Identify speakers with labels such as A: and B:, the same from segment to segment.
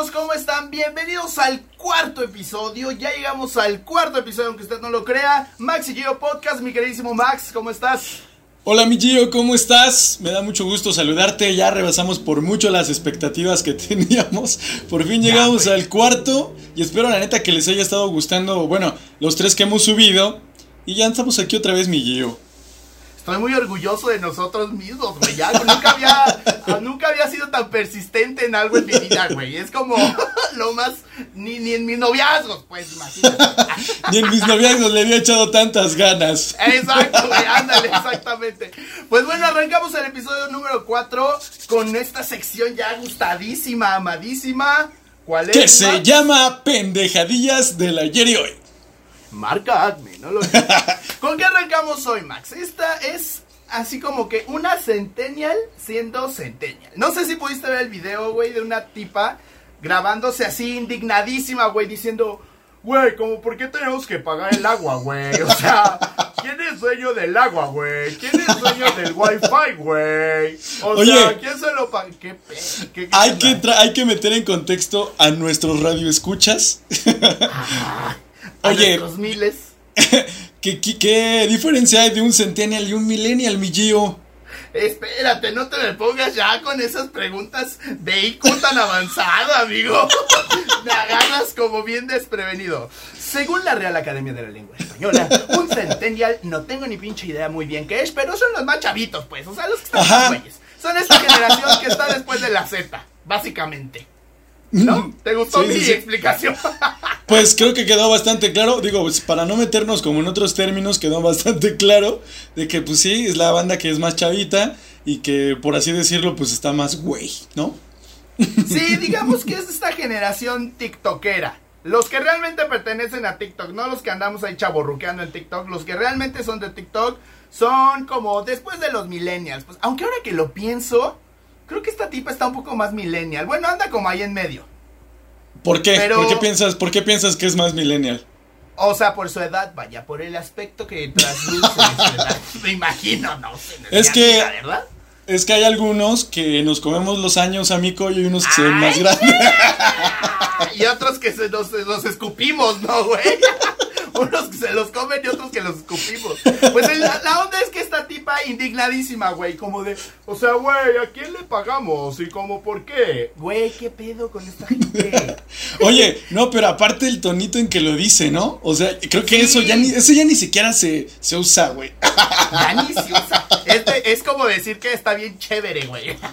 A: amigos? ¿Cómo están? Bienvenidos al cuarto episodio. Ya llegamos al cuarto episodio, aunque usted no lo crea. Max y Gio Podcast, mi queridísimo Max, ¿cómo estás?
B: Hola mi Gio, ¿cómo estás? Me da mucho gusto saludarte. Ya rebasamos por mucho las expectativas que teníamos. Por fin llegamos al cuarto y espero la neta que les haya estado gustando, bueno, los tres que hemos subido. Y ya estamos aquí otra vez mi Gio.
A: Estoy muy orgulloso de nosotros mismos, güey. Ya nunca había, nunca había sido tan persistente en algo en mi vida, güey. Es como lo más. Ni, ni en mis noviazgos, pues, imagínate.
B: Ni en mis noviazgos le había echado tantas ganas.
A: Exacto, güey, ándale, exactamente. Pues bueno, arrancamos el episodio número 4 con esta sección ya gustadísima, amadísima. ¿Cuál es?
B: Que se llama Pendejadillas del ayer y hoy.
A: Marca Acme, no lo ¿Con qué arrancamos hoy, Max? Esta es así como que una centennial siendo centennial. No sé si pudiste ver el video, güey, de una tipa grabándose así indignadísima, güey, diciendo, güey, como, ¿por qué tenemos que pagar el agua, güey? O sea, ¿quién es dueño del agua, güey? ¿Quién es dueño del wifi, güey? O sea, ¿quién se lo paga? ¿Qué, qué,
B: hay, que hay que meter en contexto a nuestros radioescuchas.
A: Oye, los miles.
B: ¿qué, qué, diferencia hay de un centennial y un millennial, mi Gio?
A: Espérate, no te me pongas ya con esas preguntas de IQ tan avanzado, amigo. me agarras como bien desprevenido. Según la Real Academia de la Lengua Española, un centennial, no tengo ni pinche idea muy bien qué es, pero son los más chavitos, pues. O sea, los que están más güeyes. Son esta generación que está después de la Z, básicamente. ¿No? ¿Te gustó mi explicación?
B: Pues creo que quedó bastante claro. Digo, pues, para no meternos como en otros términos, quedó bastante claro de que, pues sí, es la banda que es más chavita y que, por así decirlo, pues está más güey, ¿no?
A: Sí, digamos que es esta generación tiktokera. Los que realmente pertenecen a TikTok, no los que andamos ahí chaborruqueando en TikTok, los que realmente son de TikTok son como después de los millennials. Pues, aunque ahora que lo pienso, creo que esta tipa está un poco más millennial. Bueno, anda como ahí en medio.
B: ¿Por qué? ¿Por, qué piensas, ¿Por qué piensas que es más millennial?
A: O sea, por su edad, vaya, por el aspecto que trasluce su edad. Me imagino, no sé.
B: Es que, ¿verdad? Es que hay algunos que nos comemos los años, amigo, y hay unos que se ven más grandes.
A: y otros que se nos, nos escupimos, ¿no, güey? Unos que se los comen y otros que los escupimos. Pues la, onda es que esta tipa indignadísima, güey, como de, o sea, güey, ¿a quién le pagamos? Y como, ¿por qué? Güey, ¿qué pedo con esta gente?
B: Oye, no, pero aparte el tonito en que lo dice, ¿no? O sea, creo que eso ya ni, eso ya ni siquiera se, se usa, güey.
A: Ya ni se usa. Este, es como decir que está bien chévere, güey.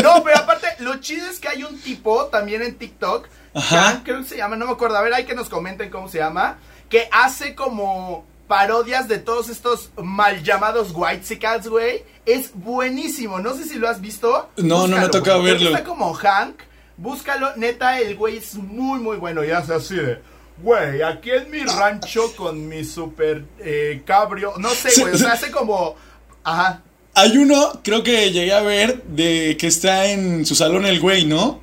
A: No, pero aparte, lo chido es que hay un tipo también en TikTok Ajá. creo que se llama, no me acuerdo. A ver, hay que nos comenten cómo se llama. Que hace como parodias de todos estos mal llamados White Cats, güey. Es buenísimo. No sé si lo has visto.
B: No, no me ha tocado verlo.
A: Está como Hank. Búscalo. Neta, el güey es muy, muy bueno. Y hace así de. Güey, aquí en mi rancho con mi super eh, cabrio. No sé, güey. O sea, hace como. Ajá.
B: Hay uno, creo que llegué a ver, de que está en su salón el güey, ¿no?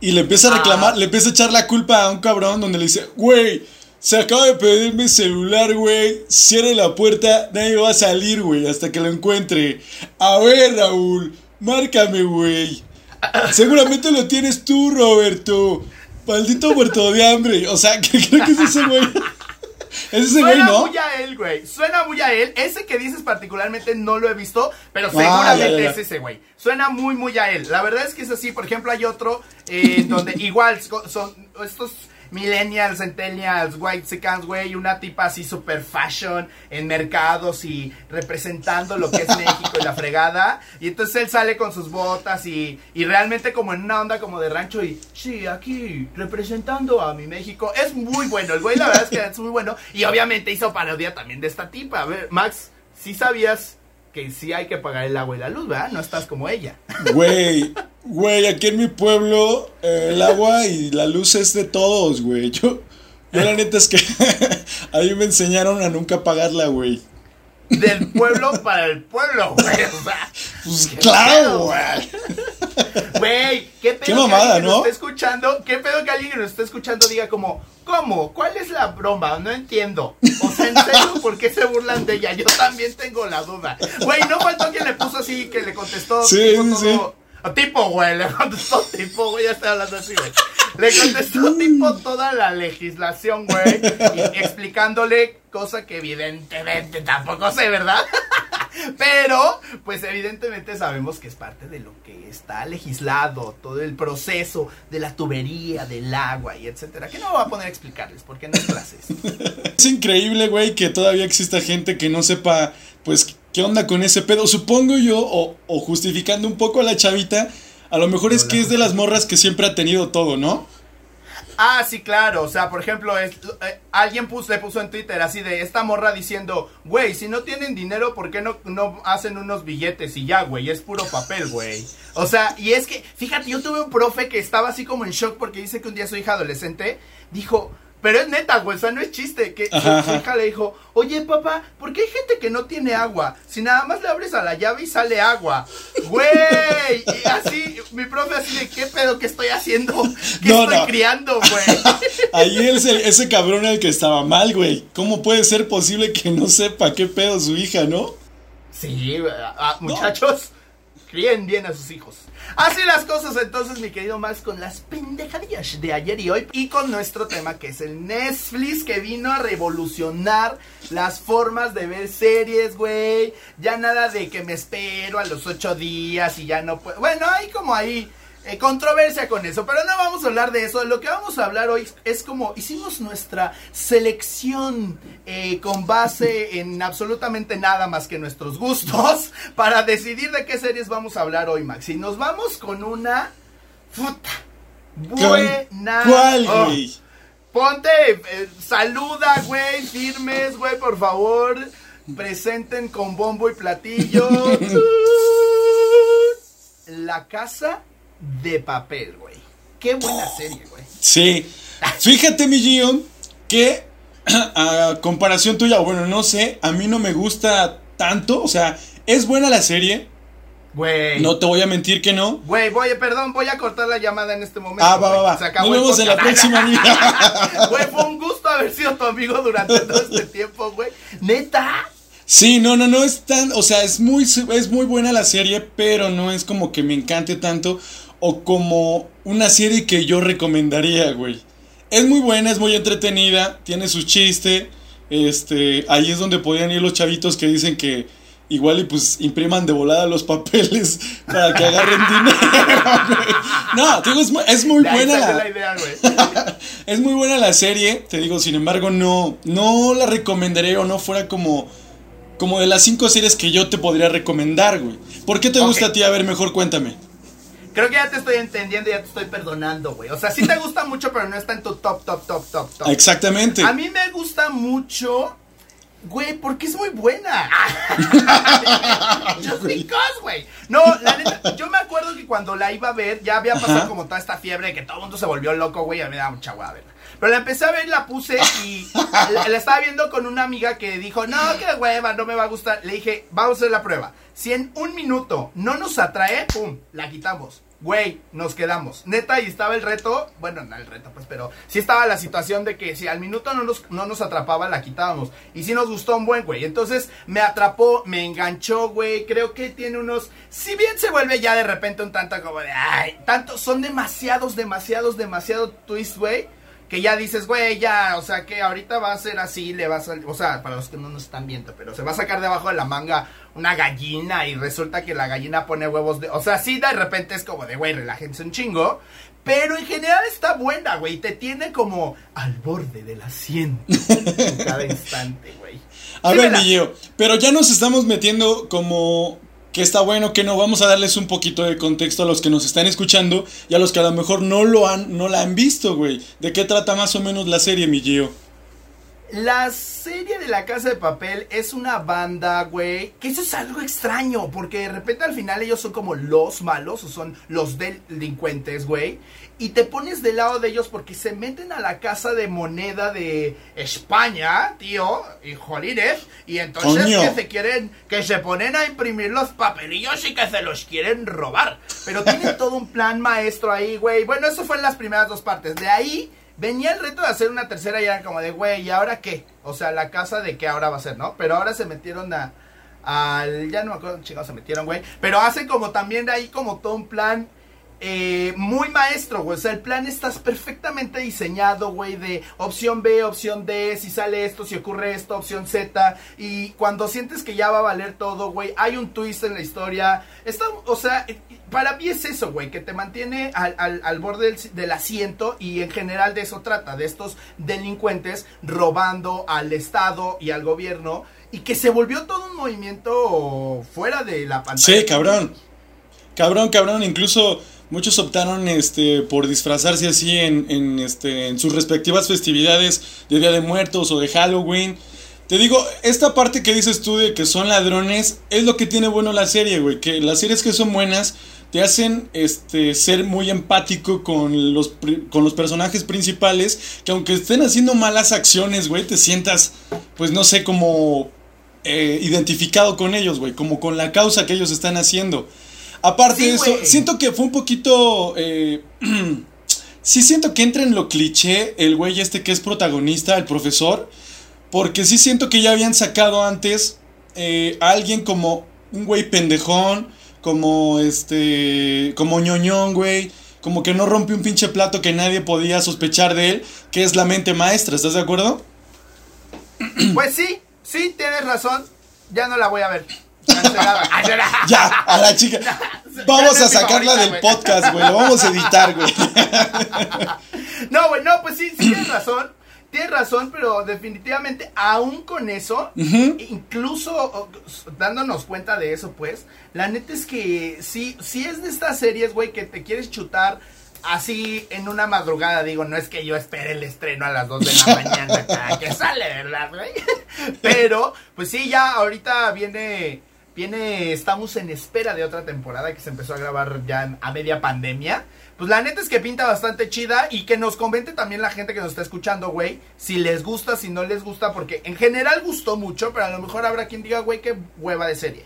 B: Y le empieza a reclamar, ah. le empieza a echar la culpa a un cabrón donde le dice, güey, se acaba de pedir mi celular, güey. Cierre la puerta, nadie va a salir, güey, hasta que lo encuentre. A ver, Raúl, márcame, güey. Seguramente lo tienes tú, Roberto. Maldito muerto de hambre. O sea, creo que es ese güey.
A: Suena muy a él, güey. Suena muy a él. Ese que dices particularmente no lo he visto, pero ah, seguramente es ese, güey. Suena muy, muy a él. La verdad es que es así. Por ejemplo, hay otro eh, donde igual son estos millennials, centennials, white seconds, güey, una tipa así super fashion en mercados y representando lo que es México y la fregada. Y entonces él sale con sus botas y, y realmente como en una onda como de rancho y, sí, aquí representando a mi México. Es muy bueno, el güey la verdad es que es muy bueno. Y obviamente hizo parodia también de esta tipa. A ver, Max, si sabías que sí hay que pagar el agua y la luz, ¿verdad? No estás como ella.
B: Güey, güey, aquí en mi pueblo eh, el agua y la luz es de todos, güey. Yo, yo la neta es que a mí me enseñaron a nunca pagarla, güey.
A: Del pueblo para el pueblo, güey.
B: pues claro, güey.
A: Güey, qué pedo
B: qué mamada, ¿no?
A: Nos está escuchando, qué pedo que alguien que nos está escuchando diga como, ¿cómo? ¿Cuál es la broma? No entiendo. O sea, ¿en serio por qué se burlan de ella? Yo también tengo la duda. Güey, no faltó quien le puso así, que le contestó.
B: Sí, sí.
A: Tipo, güey, le contestó tipo, güey, ya estoy hablando así, güey. Le contestó tipo toda la legislación, güey, explicándole cosa que evidentemente tampoco sé, ¿verdad? Pero, pues evidentemente sabemos que es parte de lo que está legislado, todo el proceso de la tubería, del agua y etcétera. Que no voy a poner a explicarles porque no es clases.
B: Es increíble, güey, que todavía exista gente que no sepa, pues, qué onda con ese pedo. Supongo yo, o, o justificando un poco a la chavita, a lo mejor es que es de las morras que siempre ha tenido todo, ¿no?
A: Ah, sí, claro. O sea, por ejemplo, es, eh, alguien puso, le puso en Twitter así de esta morra diciendo, güey, si no tienen dinero, ¿por qué no, no hacen unos billetes? Y ya, güey, es puro papel, güey. O sea, y es que, fíjate, yo tuve un profe que estaba así como en shock porque dice que un día su hija adolescente dijo, pero es neta, güey, o sea, no es chiste. Que su, hija le dijo, oye, papá, ¿por qué hay gente que no tiene agua? Si nada más le abres a la llave y sale agua. Güey, y así, mi profe así de, ¿qué pedo que estoy haciendo? ¿Qué estoy criando, güey?
B: Ahí es ese cabrón el que estaba mal, güey. ¿Cómo puede ser posible que no sepa qué pedo su hija, no?
A: Sí, ah, muchachos, críen bien a sus hijos. Así las cosas entonces, mi querido Max, con las pendejadillas de ayer y hoy y con nuestro tema que es el Netflix que vino a revolucionar las formas de ver series, güey. Ya nada de que me espero a los ocho días y ya no puedo. Bueno, hay como ahí eh, controversia con eso, pero no vamos a hablar de eso. Lo que vamos a hablar hoy es como hicimos nuestra selección eh, con base en absolutamente nada más que nuestros gustos para decidir de qué series vamos a hablar hoy, Max. Y nos vamos con una puta buena.
B: ¿Cuál, oh,
A: ponte, eh, saluda, güey, firmes, güey, por favor. Presenten con bombo y platillo. La casa de papel, güey. Qué buena serie, güey.
B: Sí. Fíjate, mi Gio, que a comparación tuya, bueno, no sé, a mí no me gusta tanto, o sea, es buena la serie.
A: Güey.
B: No te voy a mentir que no.
A: Güey, voy, perdón, voy a cortar la llamada en este momento.
B: Ah, va, va, va. Se acabó Nos vemos en la próxima,
A: Güey, fue un gusto haber sido tu amigo durante todo este tiempo, güey. Neta.
B: Sí, no, no, no es tan, o sea, es muy, es muy buena la serie, pero no es como que me encante tanto o como una serie que yo recomendaría, güey. Es muy buena, es muy entretenida, tiene su chiste. Este, ahí es donde podían ir los chavitos que dicen que igual y pues impriman de volada los papeles para que agarren dinero. no, te digo, es, es muy buena la, es muy buena la serie, te digo, sin embargo, no no la recomendaré o no fuera como como de las cinco series que yo te podría recomendar, güey. ¿Por qué te gusta a ti? A ver, mejor cuéntame.
A: Creo que ya te estoy entendiendo y ya te estoy perdonando, güey. O sea, sí te gusta mucho, pero no está en tu top, top, top, top, top.
B: Exactamente.
A: A mí me gusta mucho, güey, porque es muy buena. Just because, güey. No, la neta, yo me acuerdo que cuando la iba a ver, ya había pasado como toda esta fiebre de que todo el mundo se volvió loco, güey, a mí me da mucha hueva verla. Pero la empecé a ver, la puse y la, la, estaba viendo con una amiga que dijo, no, qué hueva, no me va a gustar. Le dije, vamos a hacer la prueba. Si en un minuto no nos atrae, pum, la quitamos. Güey, nos quedamos. Neta, y estaba el reto, bueno, no el reto, pues, pero sí estaba la situación de que si al minuto no nos, no nos atrapaba, la quitábamos. Y sí nos gustó un buen, güey. Entonces me atrapó, me enganchó, güey. Creo que tiene unos. Si bien se vuelve ya de repente un tanto como de. Ay, tanto. Son demasiados, demasiados, demasiado twist, güey que ya dices, güey, ya, o sea, que ahorita va a ser así, le va a salir, o sea, para los que no nos están viendo, pero se va a sacar debajo de la manga una gallina y resulta que la gallina pone huevos de, o sea, sí, de repente es como de, güey, relájense un chingo, pero en general está buena, güey, te tiene como al borde del asiento en cada instante, güey.
B: A ver, Miguel, pero ya nos estamos metiendo como que está bueno, que no. Vamos a darles un poquito de contexto a los que nos están escuchando y a los que a lo mejor no lo han, no la han visto, güey. ¿De qué trata más o menos la serie, mi Gio?
A: La serie de la casa de papel es una banda, güey, que eso es algo extraño, porque de repente al final ellos son como los malos, o son los delincuentes, güey, y te pones del lado de ellos porque se meten a la casa de moneda de España, tío, y jolines, y entonces que se quieren, que se ponen a imprimir los papelillos y que se los quieren robar, pero tienen todo un plan maestro ahí, güey, bueno, eso fue en las primeras dos partes, de ahí venía el reto de hacer una tercera y era como de, güey, ¿y ahora qué? O sea, la casa de qué ahora va a ser, ¿no? Pero ahora se metieron a, al ya no me acuerdo chingados se metieron, güey, pero hacen como también de ahí como todo un plan eh, muy maestro, güey. O sea, el plan está perfectamente diseñado, güey, de opción B, opción D, si sale esto, si ocurre esto, opción Z. Y cuando sientes que ya va a valer todo, güey, hay un twist en la historia. Está, o sea, eh, para mí es eso, güey, que te mantiene al, borde del, del, asiento y en general de eso trata, de estos delincuentes robando al Estado y al gobierno y que se volvió todo un movimiento fuera de la pantalla.
B: Sí, cabrón. Cabrón, cabrón, incluso Muchos optaron este, por disfrazarse así en, en, este, en sus respectivas festividades de Día de Muertos o de Halloween. Te digo, esta parte que dices tú de que son ladrones es lo que tiene bueno la serie, güey. Que las series que son buenas te hacen este, ser muy empático con los, con los personajes principales. Que aunque estén haciendo malas acciones, güey, te sientas, pues no sé, como eh, identificado con ellos, güey. Como con la causa que ellos están haciendo. Aparte de eso, siento que fue un poquito. Eh, sí, siento que entra en lo cliché el güey este que es protagonista, el profesor. Porque sí siento que ya habían sacado antes eh, a alguien como un güey pendejón, como este. como ñoñón, güey. Como que no rompe un pinche plato que nadie podía sospechar de él, que es la mente maestra, ¿estás de acuerdo?
A: Pues sí, sí, tienes razón. Ya no la voy a ver.
B: ya, a la chica. Vamos a sacarla del podcast, güey. Lo vamos a editar, güey.
A: No, güey, no, pues sí, sí tienes razón. Tienes razón, pero definitivamente, aún con eso, incluso dándonos cuenta de eso, pues, la neta es que sí, sí es de estas series, güey, que te quieres chutar así en una madrugada, digo, no es que yo espere el estreno a las 2 de la mañana que sale, ¿verdad, güey? Pero, pues sí, ya ahorita viene Viene, estamos en espera de otra temporada que se empezó a grabar ya a media pandemia. Pues la neta es que pinta bastante chida y que nos comente también la gente que nos está escuchando, güey, si les gusta, si no les gusta, porque en general gustó mucho, pero a lo mejor habrá quien diga, güey, qué hueva de serie.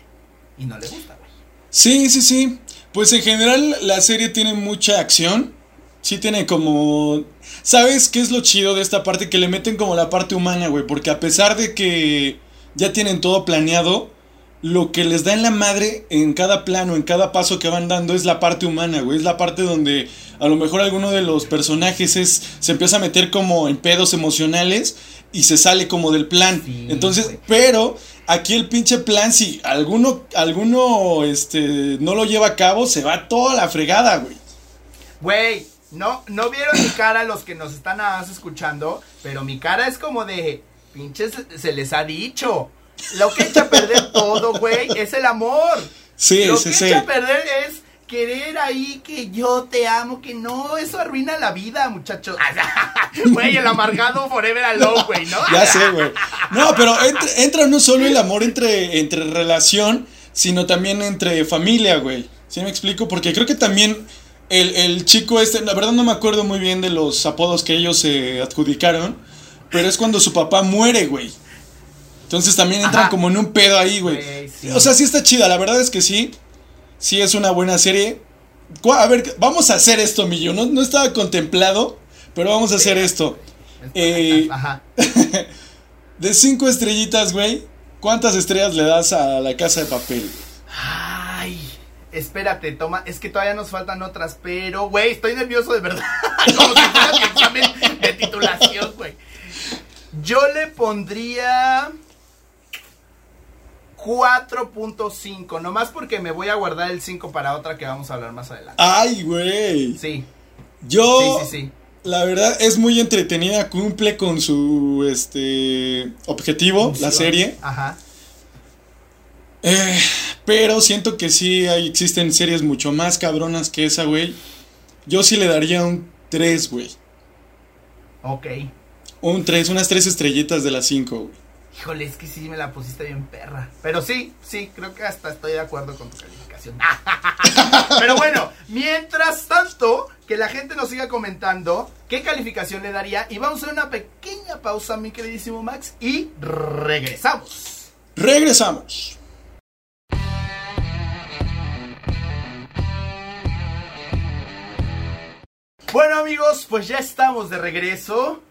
A: Y no le gusta, güey.
B: Sí, sí, sí. Pues en general la serie tiene mucha acción. Sí tiene como... ¿Sabes qué es lo chido de esta parte? Que le meten como la parte humana, güey. Porque a pesar de que ya tienen todo planeado, lo que les da en la madre en cada plano, en cada paso que van dando es la parte humana, güey. Es la parte donde a lo mejor alguno de los personajes es, se empieza a meter como en pedos emocionales y se sale como del plan. Entonces, pero aquí el pinche plan, si alguno, alguno este, no lo lleva a cabo, se va toda la fregada, güey.
A: Güey, no, no vieron mi cara los que nos están escuchando, pero mi cara es como de, pinches, se les ha dicho. Lo que echa a perder todo, güey, es el amor.
B: Sí,
A: Lo
B: sí,
A: que
B: sí.
A: echa a perder es querer ahí que yo te amo, que no, eso arruina la vida, muchachos. Güey, el amargado forever alone, güey, ¿no?
B: Ya sé, güey. No, pero entra, no solo el amor entre, entre relación, sino también entre familia, güey. ¿Sí me explico? Porque creo que también el, el chico este, la verdad no me acuerdo muy bien de los apodos que ellos se adjudicaron, pero es cuando su papá muere, güey. Entonces también entran como en un pedo ahí, güey. O sea, sí está chida, la verdad es que sí. Sí es una buena serie. A ver, vamos a hacer esto, Millo. No, no estaba contemplado, pero vamos a hacer esto. Eh, Ajá. de cinco estrellitas, güey, ¿cuántas estrellas le das a la casa de papel?
A: Ay, espérate, toma, es que todavía nos faltan otras, pero, güey, estoy nervioso de verdad. Como si fuera mi examen de titulación, güey. Yo le pondría 4.5, nomás porque me voy a guardar el 5 para otra que vamos a hablar más adelante.
B: Ay, güey.
A: Sí.
B: Yo sí, sí, sí. La verdad es muy entretenida, cumple con su este objetivo, la serie.
A: Ajá.
B: Eh, pero siento que sí hay, existen series mucho más cabronas que esa, güey. Yo sí le daría un 3, güey.
A: Ok.
B: Un 3, unas 3 estrellitas de las 5, güey.
A: Híjole, es que sí me la pusiste bien perra. Pero sí, sí, creo que hasta estoy de acuerdo con tu calificación. Pero bueno, mientras tanto, que la gente nos siga comentando qué calificación le daría. Y vamos a hacer una pequeña pausa, mi queridísimo Max. Y regresamos.
B: Regresamos.
A: Bueno amigos, pues ya estamos de regreso.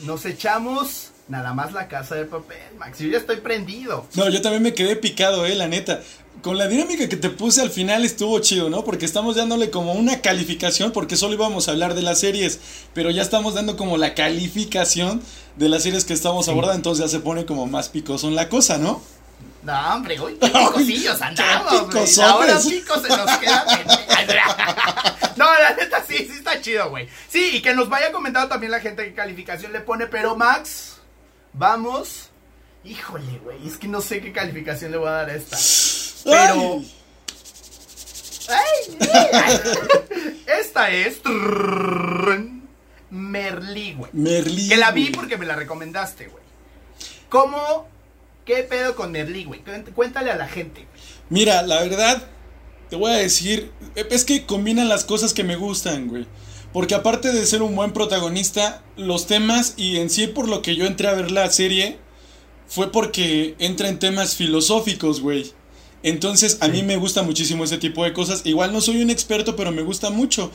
A: Nos echamos nada más la casa de papel, Max. Yo ya estoy prendido.
B: No, yo también me quedé picado, eh, la neta. Con la dinámica que te puse al final estuvo chido, ¿no? Porque estamos dándole como una calificación, porque solo íbamos a hablar de las series, pero ya estamos dando como la calificación de las series que estamos abordando, entonces ya se pone como más picosón la cosa, ¿no?
A: No, hombre, uy, qué picosillos andamos, güey. Ahora picos se nos quedan. no, la neta sí, sí está chido, güey. Sí, y que nos vaya comentando también la gente qué calificación le pone, pero Max, vamos. Híjole, güey, es que no sé qué calificación le voy a dar a esta. Pero. Ay. esta es. Merlí, güey.
B: Merlí.
A: Que la vi porque me la recomendaste, güey. ¿Cómo ¿Qué pedo con Merlí, güey? Cuéntale a la gente.
B: Mira, la verdad, te voy a decir, es que combinan las cosas que me gustan, güey. Porque aparte de ser un buen protagonista, los temas y en sí por lo que yo entré a ver la serie fue porque entra en temas filosóficos, güey. Entonces a mí me gusta muchísimo ese tipo de cosas. Igual no soy un experto, pero me gusta mucho.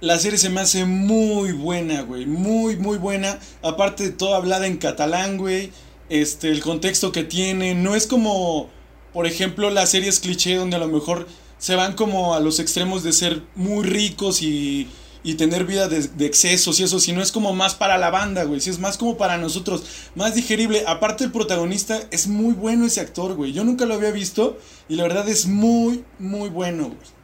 B: La serie se me hace muy buena, güey. Muy, muy buena. Aparte de todo hablada en catalán, güey este, el contexto que tiene. No es como, por ejemplo, las series cliché donde a lo mejor se van como a los extremos de ser muy ricos y, y tener vida de, excesos y eso, sino es como más para la banda, güey. Si es más como para nosotros, más digerible. Aparte, el protagonista es muy bueno ese actor, güey. Yo nunca lo había visto y la verdad es muy, muy bueno, güey.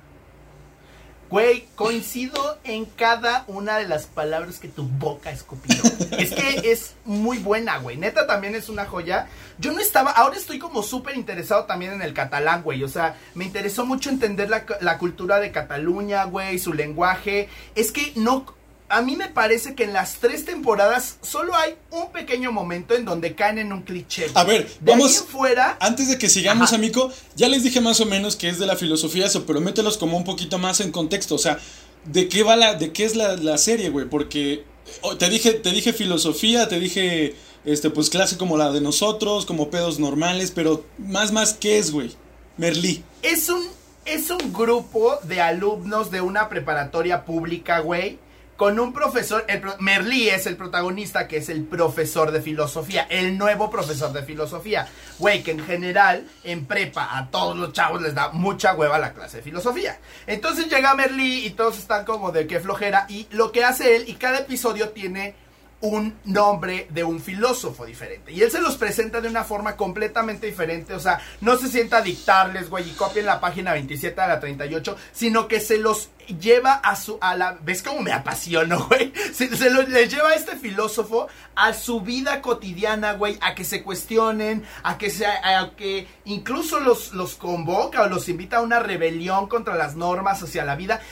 A: Güey, coincido en cada una de las palabras que tu boca escupió. es que es muy buena, güey. Neta también es una joya. Yo no estaba, ahora estoy como súper interesado también en el catalán, güey. O sea, me interesó mucho entender la, la cultura de Cataluña, güey, su lenguaje. Es que no, a mí me parece que en las tres temporadas solo hay un pequeño momento en donde caen en un cliché.
B: A ver, vamos. fuera. Antes de que sigamos, amigo, ya les dije más o menos que es de la filosofía eso, pero mételos como un poquito más en contexto. O sea, ¿de qué va la, de qué es la, serie, güey? Porque oh, te dije, te dije filosofía, te dije, este, pues clase como la de nosotros, como pedos normales, pero más, más, ¿qué es, güey? Merlí.
A: Es un, es un grupo de alumnos de una preparatoria pública, güey con un profesor, el, Merlí es el protagonista, que es el profesor de filosofía, el nuevo profesor de filosofía. Güey, que en general, en prepa, a todos los chavos les da mucha hueva la clase de filosofía. Entonces llega Merlí y todos están como de qué flojera, y lo que hace él, y cada episodio tiene un nombre de un filósofo diferente. Y él se los presenta de una forma completamente diferente. O sea, no se sienta a dictarles, güey, y copien la página 27 a la 38, sino que se los lleva a su. a la. ¿Ves cómo me apasiono, güey? Se, se les lleva a este filósofo a su vida cotidiana, güey, a que se cuestionen, a que se. a que incluso los, los convoca o los invita a una rebelión contra las normas hacia la vida.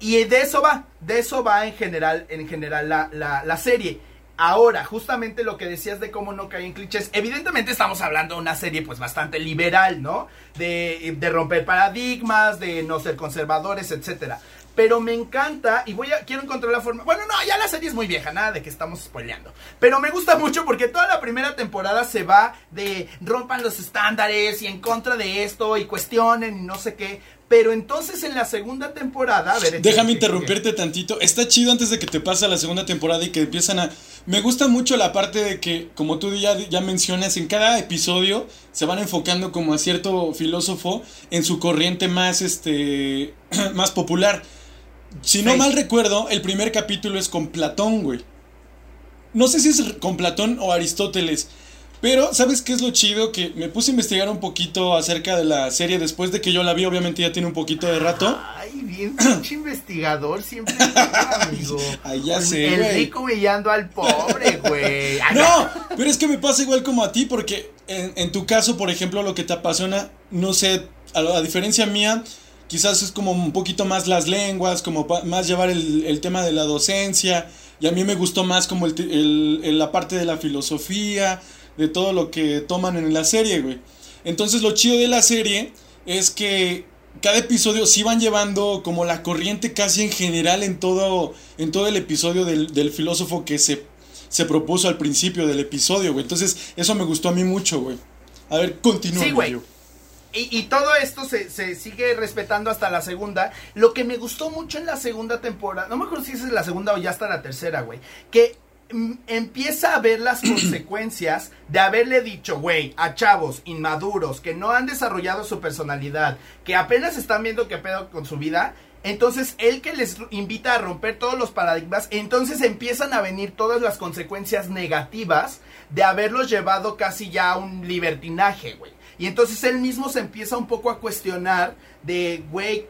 A: Y de eso va, de eso va en general, en general la, la serie. Ahora, justamente lo que decías de cómo no cae en clichés, evidentemente estamos hablando de una serie pues bastante liberal, ¿no? De, de romper paradigmas, de no ser conservadores, etcétera. Pero me encanta y voy a quiero encontrar la forma. Bueno, no, ya la serie es muy vieja, nada de que estamos spoileando. Pero me gusta mucho porque toda la primera temporada se va de rompan los estándares y en contra de esto y cuestionen y no sé qué. Pero entonces en la segunda temporada. A ver,
B: Déjame interrumpirte tantito. Está chido antes de que te pase a la segunda temporada y que empiezan a. Me gusta mucho la parte de que, como tú ya, ya mencionas, en cada episodio se van enfocando como a cierto filósofo en su corriente más, este, más popular. Si no mal recuerdo, el primer capítulo es con Platón, güey. No sé si es con Platón o Aristóteles. Pero, ¿sabes qué es lo chido? Que me puse a investigar un poquito acerca de la serie después de que yo la vi, obviamente ya tiene un poquito de rato.
A: Ay, bien pinche investigador, siempre amigo.
B: Ay, ya sé,
A: El rico humillando al pobre, güey.
B: No, pero es que me pasa igual como a ti, porque en, tu caso, por ejemplo, lo que te apasiona, no sé, a diferencia mía, quizás es como un poquito más las lenguas, como más llevar el, tema de la docencia, y a mí me gustó más como el, la parte de la filosofía, de todo lo que toman en la serie, güey. Entonces lo chido de la serie es que cada episodio sí van llevando como la corriente casi en general en todo, en todo el episodio del, del filósofo que se, se propuso al principio del episodio, güey. Entonces eso me gustó a mí mucho, güey. A ver, continúa.
A: Sí, güey. Y, todo esto se, sigue respetando hasta la segunda. Lo que me gustó mucho en la segunda temporada, no me acuerdo si es la segunda o ya hasta la tercera, güey. Que empieza a ver las consecuencias de haberle dicho, güey, a chavos inmaduros que no han desarrollado su personalidad, que apenas están viendo qué pedo con su vida. Entonces, él que les invita a romper todos los paradigmas, entonces empiezan a venir todas las consecuencias negativas de haberlos llevado casi ya a un libertinaje, güey. Y entonces él mismo se empieza un poco a cuestionar de, güey,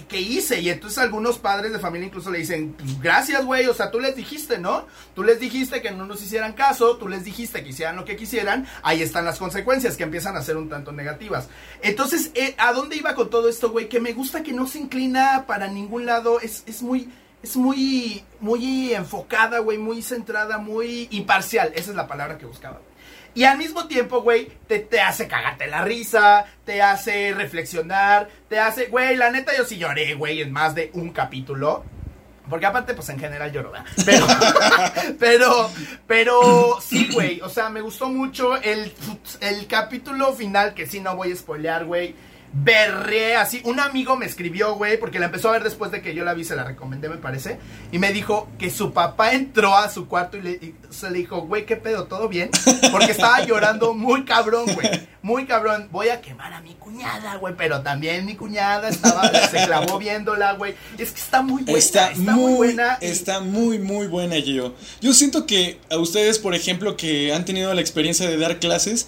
A: ¿qué, hice? Y entonces algunos padres de familia incluso le dicen, gracias, güey, o sea, tú les dijiste, ¿no? Tú les dijiste que no nos hicieran caso, tú les dijiste que hicieran lo que quisieran, ahí están las consecuencias que empiezan a ser un tanto negativas. Entonces, eh, ¿a dónde iba con todo esto, güey? Que me gusta que no se inclina para ningún lado, es, es muy... Es muy, muy enfocada, güey, muy centrada, muy imparcial. Esa es la palabra que buscaba. Y al mismo tiempo, güey, te, te, hace cagarte la risa, te hace reflexionar, te hace, güey, la neta yo sí lloré, güey, en más de un capítulo. Porque aparte, pues en general lloro, ¿verdad? Pero, pero, pero, sí, güey, o sea, me gustó mucho el, el capítulo final, que sí no voy a spoilear, güey berré así. Un amigo me escribió, güey, porque la empezó a ver después de que yo la vi, se la recomendé, me parece. Y me dijo que su papá entró a su cuarto y, le, se le dijo, güey, ¿qué pedo? ¿Todo bien? Porque estaba llorando muy cabrón, güey. Muy cabrón. Voy a quemar a mi cuñada, güey. Pero también mi cuñada estaba, se clavó viéndola, güey. Es que está muy buena. Está, muy, buena.
B: Está muy, muy buena, Gio. Yo siento que a ustedes, por ejemplo, que han tenido la experiencia de dar clases,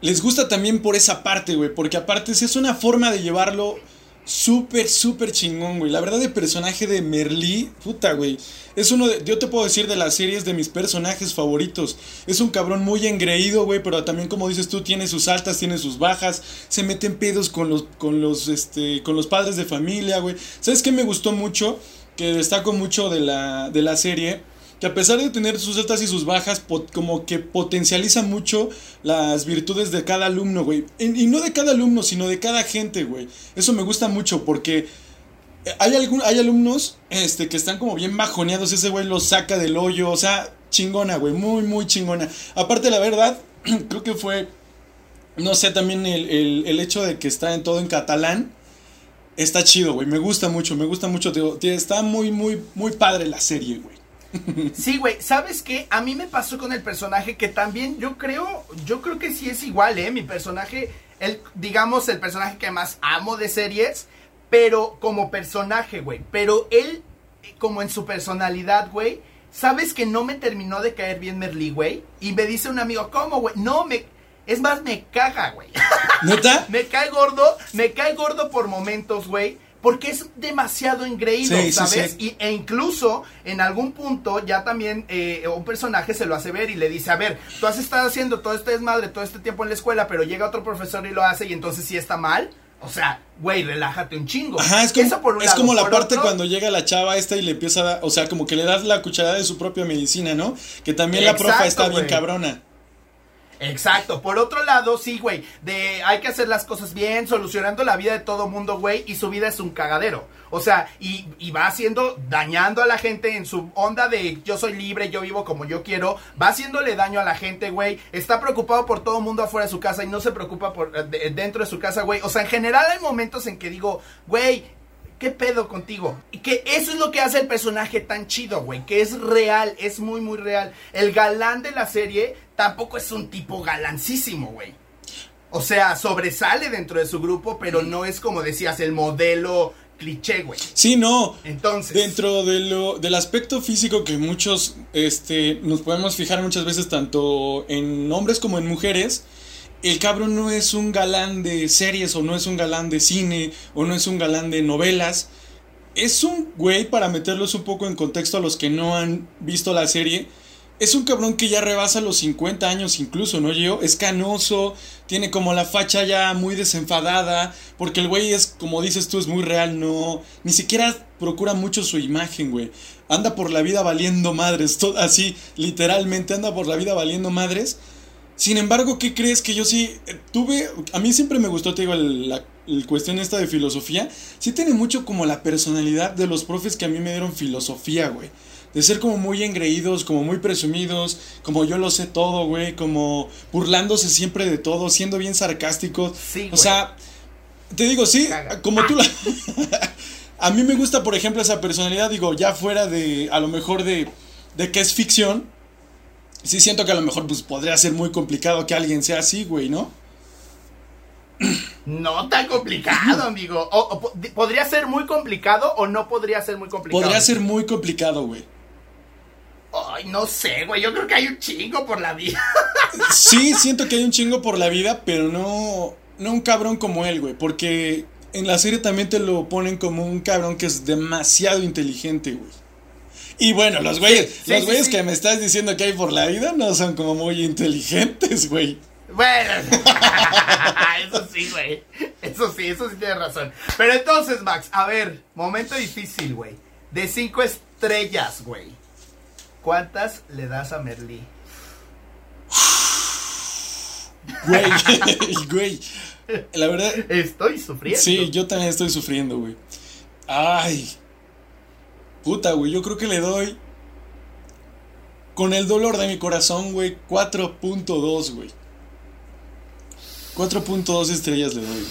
B: les gusta también por esa parte, güey. Porque aparte es una forma de llevarlo súper, súper chingón, güey. La verdad de personaje de Merlí, puta, güey. Es uno de, yo te puedo decir de las series de mis personajes favoritos. Es un cabrón muy engreído, güey, pero también como dices tú, tiene sus altas, tiene sus bajas. Se meten pedos con los, con los, este, con los padres de familia, güey. ¿Sabes qué me gustó mucho? Que destaco mucho de la, de la serie que a pesar de tener sus altas y sus bajas, como que potencializa mucho las virtudes de cada alumno, güey. Y, no de cada alumno, sino de cada gente, güey. Eso me gusta mucho porque hay, algún, hay alumnos este, que están como bien bajoneados, ese güey los saca del hoyo, o sea, chingona, güey, muy, muy chingona. Aparte, la verdad, creo que fue, no sé, también el, el hecho de que está en todo en catalán. Está chido, güey. Me gusta mucho, me gusta mucho. está muy, muy, muy padre la serie, güey.
A: Sí, güey, ¿sabes qué? A mí me pasó con el personaje que también yo creo, yo creo que sí es igual, ¿eh? Mi personaje, el, digamos, el personaje que más amo de series, pero como personaje, güey. Pero él, como en su personalidad, güey, ¿sabes que no me terminó de caer bien Merly, güey? Y me dice un amigo, ¿cómo, güey? No, me... Es más, me caga, güey.
B: ¿Neta?
A: me cae gordo, me cae gordo por momentos, güey porque es demasiado engreído, ¿sabes? Y, e incluso en algún punto ya también eh, un personaje se lo hace ver y le dice, a ver, tú has estado haciendo todo este desmadre todo este tiempo en la escuela, pero llega otro profesor y lo hace y entonces sí está mal. O sea, güey, relájate un chingo.
B: Ajá, es como, es como la parte cuando llega la chava esta y le empieza a dar, o sea, como que le das la cucharada de su propia medicina, ¿no? Que también la profa está bien cabrona.
A: Exacto. Por otro lado, sí, güey, de hay que hacer las cosas bien, solucionando la vida de todo mundo, güey, y su vida es un cagadero. O sea, y, y, va haciendo, dañando a la gente en su onda de yo soy libre, yo vivo como yo quiero, va haciéndole daño a la gente, güey. Está preocupado por todo mundo afuera de su casa y no se preocupa por dentro de su casa, güey. O sea, en general hay momentos en que digo, güey, ¿Qué pedo contigo? Y que eso es lo que hace el personaje tan chido, güey. Que es real, es muy, muy real. El galán de la serie tampoco es un tipo galancísimo, güey. O sea, sobresale dentro de su grupo, pero no es como decías, el modelo cliché, güey.
B: Sí, no.
A: Entonces.
B: Dentro de lo, del aspecto físico que muchos este, nos podemos fijar muchas veces, tanto en hombres como en mujeres el cabrón no es un galán de series o no es un galán de cine o no es un galán de novelas. Es un güey, para meterlos un poco en contexto a los que no han visto la serie, es un cabrón que ya rebasa los 50 años incluso, ¿no, yo Es canoso, tiene como la facha ya muy desenfadada, porque el güey es, como dices tú, es muy real, no, ni siquiera procura mucho su imagen, güey. Anda por la vida valiendo madres, así, literalmente anda por la vida valiendo madres. Sin embargo, ¿qué crees que yo sí eh, tuve? A mí siempre me gustó, te digo, la, cuestión esta de filosofía. Sí tiene mucho como la personalidad de los profes que a mí me dieron filosofía, güey. De ser como muy engreídos, como muy presumidos, como yo lo sé todo, güey, como burlándose siempre de todo, siendo bien sarcásticos. Sí, o sea, te digo, sí, como tú la... a mí me gusta, por ejemplo, esa personalidad, digo, ya fuera de, a lo mejor de de que es ficción, sí siento que a lo mejor pues podría ser muy complicado que alguien sea así, güey, ¿no?
A: No tan complicado, amigo. O, podría ser muy complicado o no podría ser muy complicado.
B: Podría ser muy complicado, güey.
A: Ay, no sé, güey. Yo creo que hay un chingo por la vida.
B: Sí, siento que hay un chingo por la vida, pero no, no un cabrón como él, güey. Porque en la serie también te lo ponen como un cabrón que es demasiado inteligente, güey. Y bueno, los güeyes, los güeyes que me estás diciendo que hay por la vida no son como muy inteligentes, güey.
A: Bueno, eso sí, güey. Eso sí, eso sí tienes razón. Pero entonces, Max, a ver, momento difícil, güey. De cinco estrellas, güey. ¿Cuántas le das a Merlí?
B: Güey, güey. La verdad.
A: Estoy sufriendo.
B: Sí, yo también estoy sufriendo, güey. Ay. Puta, güey. Yo creo que le doy. Con el dolor de mi corazón, güey. 4.2, güey. 4.2 estrellas le doy.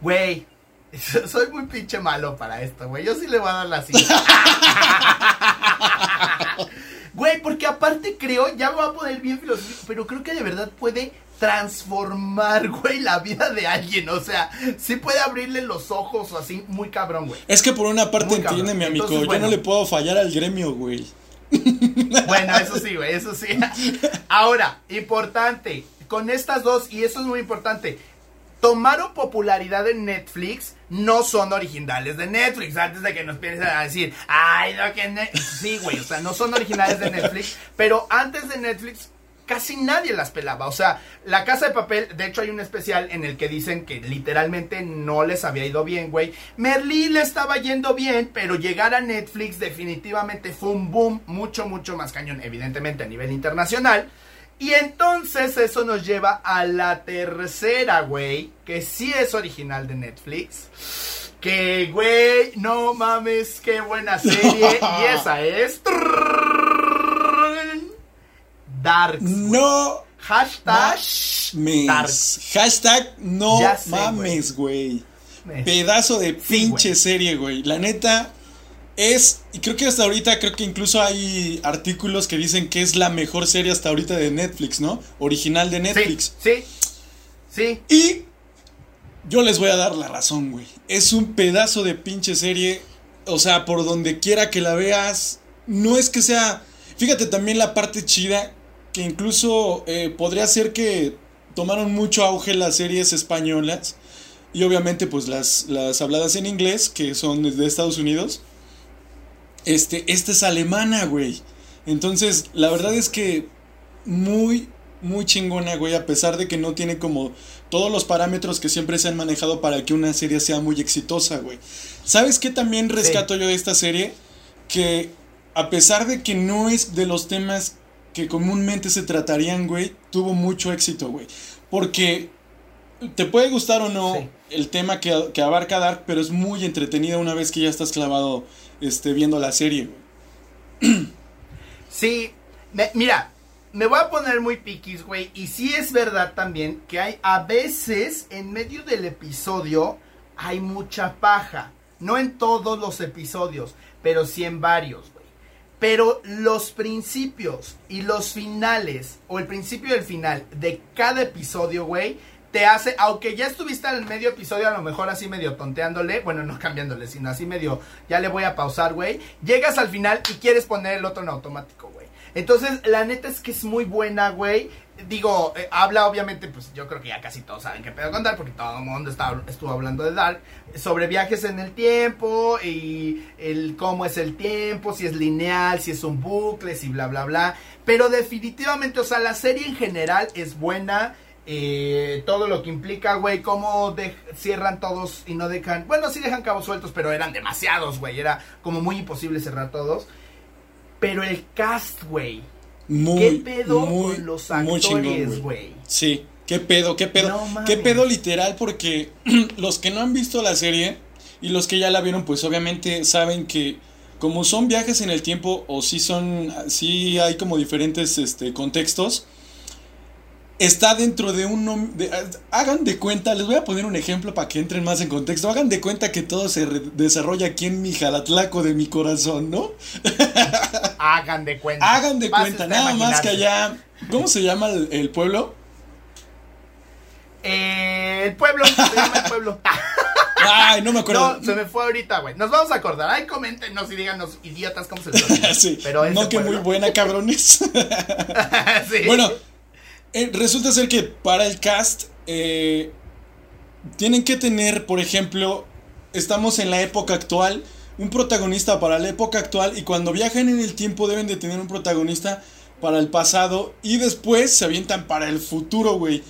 A: Güey, soy muy pinche malo para esto, güey. Yo sí le voy a dar la 5. güey, porque aparte creo, ya me va a poner bien filosófico, pero creo que de verdad puede transformar, güey, la vida de alguien. O sea, sí puede abrirle los ojos o así, muy cabrón, güey.
B: Es que por una parte entiende, mi amigo. Yo no le puedo fallar al gremio, güey.
A: Bueno, eso sí, güey, eso sí. Ahora, importante, con estas dos, y eso es muy importante, tomaron popularidad en Netflix, no son originales de Netflix. Antes de que nos piensen a decir, ay, no, que sí, güey, o sea, no son originales de Netflix, pero antes de Netflix casi nadie las pelaba. O sea, La Casa de Papel, de hecho hay un especial en el que dicen que literalmente no les había ido bien, güey. Merlí le estaba yendo bien, pero llegar a Netflix definitivamente fue un boom mucho, mucho más cañón, evidentemente a nivel internacional. Y entonces eso nos lleva a la tercera, güey, que sí es original de Netflix. Que, güey, no mames, qué buena serie. y esa es... Darks.
B: No.
A: Hashtag.
B: Hashtag no mames, güey. Pedazo de pinche serie, güey. La neta es. Y creo que hasta ahorita, creo que incluso hay artículos que dicen que es la mejor serie hasta ahorita de Netflix, ¿no? Original de Netflix.
A: Sí. Sí.
B: Y. Yo les voy a dar la razón, güey. Es un pedazo de pinche serie. O sea, por donde quiera que la veas. No es que sea. Fíjate también la parte chida que incluso eh, podría ser que tomaron mucho auge las series españolas y obviamente pues las, las habladas en inglés, que son de Estados Unidos. Este, esta es alemana, güey. Entonces, la verdad es que muy, muy chingona, güey, a pesar de que no tiene como todos los parámetros que siempre se han manejado para que una serie sea muy exitosa, güey. ¿Sabes qué también rescato yo de esta serie? Que a pesar de que no es de los temas que comúnmente se tratarían, güey, tuvo mucho éxito, güey. Porque te puede gustar o no el tema que, abarca Dark, pero es muy entretenida una vez que ya estás clavado este, viendo la serie,
A: güey. Sí, mira, me voy a poner muy piquis, güey. Y sí es verdad también que hay a veces en medio del episodio hay mucha paja. No en todos los episodios, pero sí en varios. Pero los principios y los finales, o el principio y el final de cada episodio, güey, te hace, aunque ya estuviste en el medio episodio, a lo mejor así medio tonteándole, bueno, no cambiándole, sino así medio, ya le voy a pausar, güey. Llegas al final y quieres poner el otro en automático, güey. Entonces, la neta es que es muy buena, güey digo, eh, habla obviamente, pues yo creo que ya casi todos saben qué pedo con Dark, porque todo el mundo está, estuvo hablando de Dark, sobre viajes en el tiempo y el cómo es el tiempo, si es lineal, si es un bucle, si bla, bla, bla. Pero definitivamente, o sea, la serie en general es buena. Eh, todo lo que implica, güey, cómo cierran todos y no dejan, bueno, sí dejan cabos sueltos, pero eran demasiados, güey, era como muy imposible cerrar todos. Pero el cast, güey,
B: muy,
A: ¿Qué pedo con los actores, güey?
B: Sí, qué pedo, qué pedo. qué pedo literal, porque los que no han visto la serie y los que ya la vieron, pues obviamente saben que como son viajes en el tiempo o sí son, sí hay como diferentes este, contextos, está dentro de un... De, hagan de cuenta, les voy a poner un ejemplo para que entren más en contexto. Hagan de cuenta que todo se desarrolla aquí en mi jalatlaco de mi corazón, ¿no?
A: Hagan de cuenta.
B: Hagan de cuenta, nada más que allá... ¿Cómo se llama el, pueblo?
A: Eh, el pueblo, se llama el pueblo.
B: Ay, no me acuerdo.
A: No, se me fue ahorita, güey. Nos vamos a acordar. Ay, coméntenos y díganos, idiotas, cómo se les
B: Sí, pero no que muy buena, cabrones. sí. Bueno, eh, resulta ser que para el cast eh, tienen que tener, por ejemplo, estamos en la época actual, un protagonista para la época actual y cuando viajan en el tiempo deben de tener un protagonista para el pasado y después se avientan para el futuro, güey.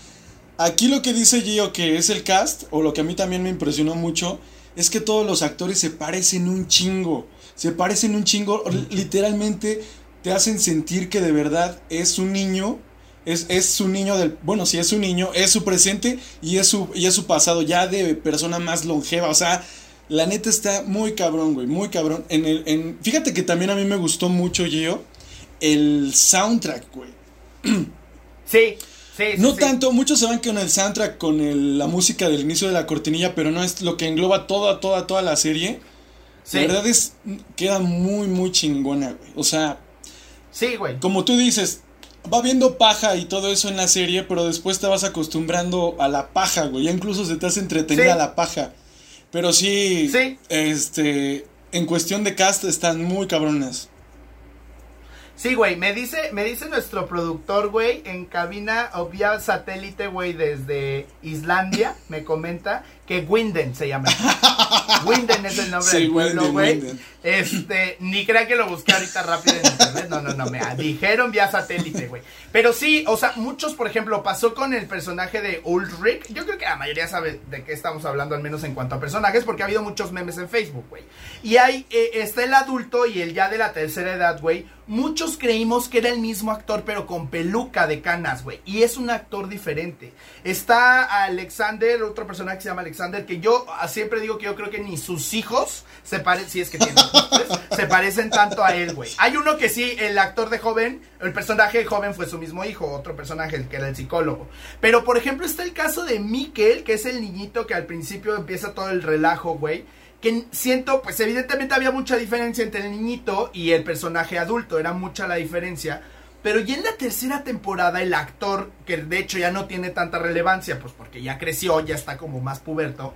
B: Aquí lo que dice Gio que es el cast, o lo que a mí también me impresionó mucho, es que todos los actores se parecen un chingo. Se parecen un chingo, literalmente te hacen sentir que de verdad es un niño es, es su niño del. Bueno, si es su niño, es su presente y es su, y es su pasado ya de persona más longeva. O sea, la neta está muy cabrón, güey. Muy cabrón. En el, en, fíjate que también a mí me gustó mucho, Gio, el soundtrack, güey.
A: Sí. Sí,
B: no tanto, muchos se van con el soundtrack, con la música del inicio de la cortinilla, pero no es lo que engloba toda, toda, toda la serie. La verdad es, queda muy, muy chingona, güey. O sea,
A: sí, güey.
B: Como tú dices, va viendo paja y todo eso en la serie, pero después te vas acostumbrando a la paja, güey. Ya incluso se te hace entretenida la paja. Pero sí, sí, este, en cuestión de cast están muy cabronas.
A: Sí, güey, me dice, me dice nuestro productor, güey, en cabina o vía satélite, güey, desde Islandia, me comenta que Winden se llama. Winden es el nombre del pueblo, güey. Este, ni crea que lo busqué ahorita rápido en internet. No, no, no, me dijeron vía satélite, güey. Pero sí, o sea, muchos, por ejemplo, pasó con el personaje de Ulrich. Yo creo que la mayoría sabe de qué estamos hablando, al menos en cuanto a personajes, porque ha habido muchos memes en Facebook, güey. Y hay, eh, está el adulto y el ya de la tercera edad, güey. Muchos creímos que era el mismo actor, pero con peluca de canas, güey. Y es un actor diferente. Está Alexander, otro personaje que se llama Alexander que yo siempre digo que yo creo que ni sus hijos se parecen, si es que tienen se parecen tanto a él, güey. Hay uno que sí, el actor de joven, el personaje de joven fue su mismo hijo, otro personaje, el que era el psicólogo. Pero, por ejemplo, está el caso de Mikkel, que es el niñito que al principio empieza todo el relajo, güey que siento, pues evidentemente había mucha diferencia entre el niñito y el personaje adulto, era mucha la diferencia. Pero ya en la tercera temporada el actor, que de hecho ya no tiene tanta relevancia, pues porque ya creció, ya está como más puberto,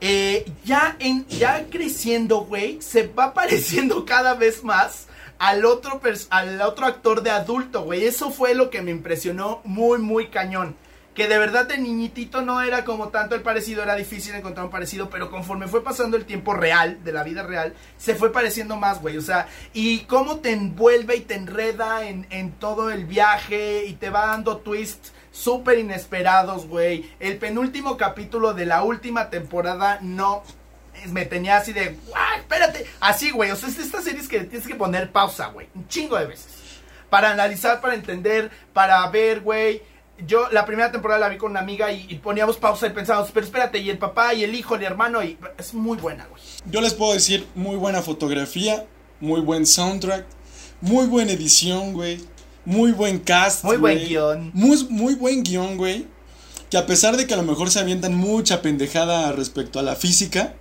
A: eh, ya, en, ya creciendo, güey, se va pareciendo cada vez más al otro, al otro actor de adulto, güey. Eso fue lo que me impresionó muy, muy cañón que de verdad de niñitito no era como tanto el parecido, era difícil encontrar un parecido, pero conforme fue pasando el tiempo real, de la vida real, se fue pareciendo más, güey, o sea, y cómo te envuelve y te enreda en, en todo el viaje y te va dando twists súper inesperados, güey. El penúltimo capítulo de la última temporada no me tenía así de, ¡guau! Espérate, así, güey, o sea, es esta serie es que tienes que poner pausa, güey, un chingo de veces. Para analizar, para entender, para ver, güey yo la primera temporada la vi con una amiga y, poníamos pausa y pensábamos, pero espérate, y el papá y el hijo, el hermano, y es muy buena, güey.
B: Yo les puedo decir, muy buena fotografía, muy buen soundtrack, muy buena edición, güey, muy buen cast.
A: Muy buen guion.
B: Muy, muy buen guion, güey. Que a pesar de que a lo mejor se avientan mucha pendejada respecto a la física,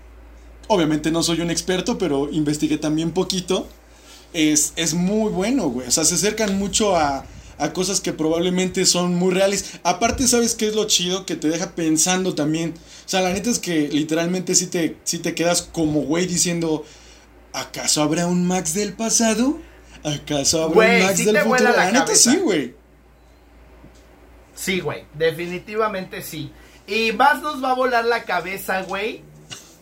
B: obviamente no soy un experto, pero investigué también poquito, es, es muy bueno, güey. O sea, se acercan mucho a a cosas que probablemente son muy reales. Aparte, ¿sabes qué es lo chido? Que te deja pensando también. O sea, la neta es que literalmente si te, si te quedas como güey diciendo, ¿acaso habrá un Max del pasado? ¿Acaso habrá un Max del futuro? La, neta sí, güey.
A: Sí, güey, definitivamente sí. Y más nos va a volar la cabeza, güey,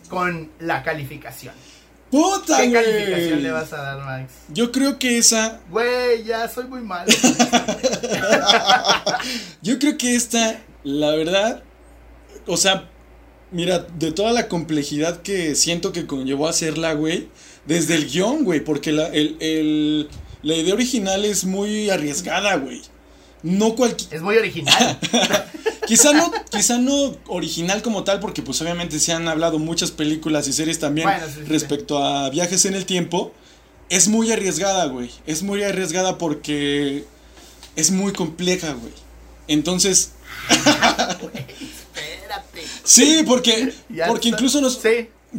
A: con la calificación.
B: ¡Puta,
A: ¿Qué calificación le vas a dar, Max?
B: Yo creo que esa.
A: Güey, ya soy muy malo.
B: Yo creo que esta, la verdad. O sea, mira, de toda la complejidad que siento que conllevó hacerla, güey. Desde el guion, güey. Porque la, el, la idea original es muy arriesgada, güey. No cualquier.
A: Es muy original.
B: quizá no, quizá no original como tal, porque pues obviamente se han hablado muchas películas y series también respecto a viajes en el tiempo. Es muy arriesgada, güey. Es muy arriesgada porque es muy compleja, güey. Entonces.
A: espérate.
B: Sí, porque, porque incluso nos.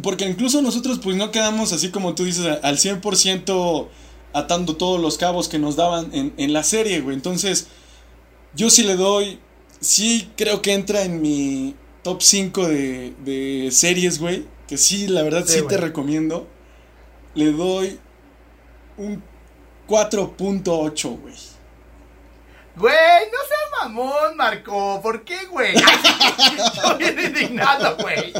B: Porque incluso nosotros, pues no quedamos así como tú dices, al 100% atando todos los cabos que nos daban en, en la serie, güey. Entonces, yo sí le doy. Sí, creo que entra en mi top 5 de, de series, güey. Que sí, la verdad sí, te recomiendo. Le doy un 4.8, güey.
A: Güey, no seas mamón, Marco. ¿Por qué, güey? Yo bien indignado, güey.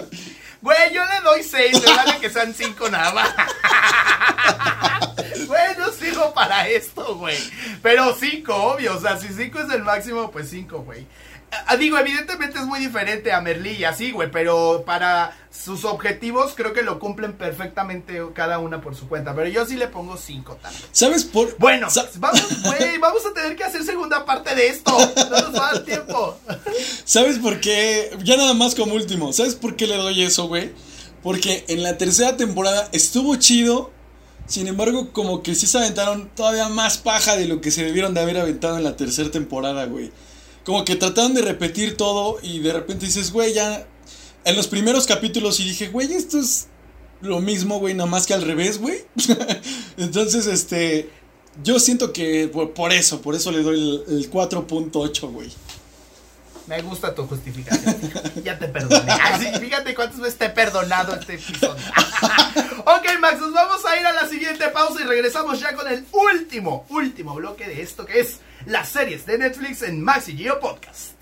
A: Güey, yo le doy 6, me vale que sean 5 nada más. Güey, no sirvo para esto, güey. Pero 5, obvio. O sea, si 5 es el máximo, pues 5, güey. Ah, digo, evidentemente es muy diferente a Merlí y así, güey, pero para sus objetivos creo que lo cumplen perfectamente cada una por su cuenta. Pero yo sí le pongo 5 también.
B: ¿Sabes por
A: Bueno, vamos, güey, vamos a tener que hacer segunda parte de esto. No nos va a dar tiempo.
B: ¿Sabes por qué? Ya nada más como último. ¿Sabes por qué le doy eso, güey? Porque en la tercera temporada estuvo chido. Sin embargo, como que sí se aventaron todavía más paja de lo que se debieron de haber aventado en la tercera temporada, güey como que trataron de repetir todo y de repente dices, güey, ya. En los primeros capítulos y dije, güey, esto es lo mismo, güey, nada más que al revés, güey. Entonces, este. Yo siento que por, eso, por eso le doy el, 4.8, güey.
A: Me gusta tu justificación. ya te perdoné. fíjate cuántas veces te he perdonado este episodio. ok, Max, nos vamos a ir a la siguiente pausa y regresamos ya con el último, último bloque de esto que es las series de Netflix en Maxi Geo Podcast.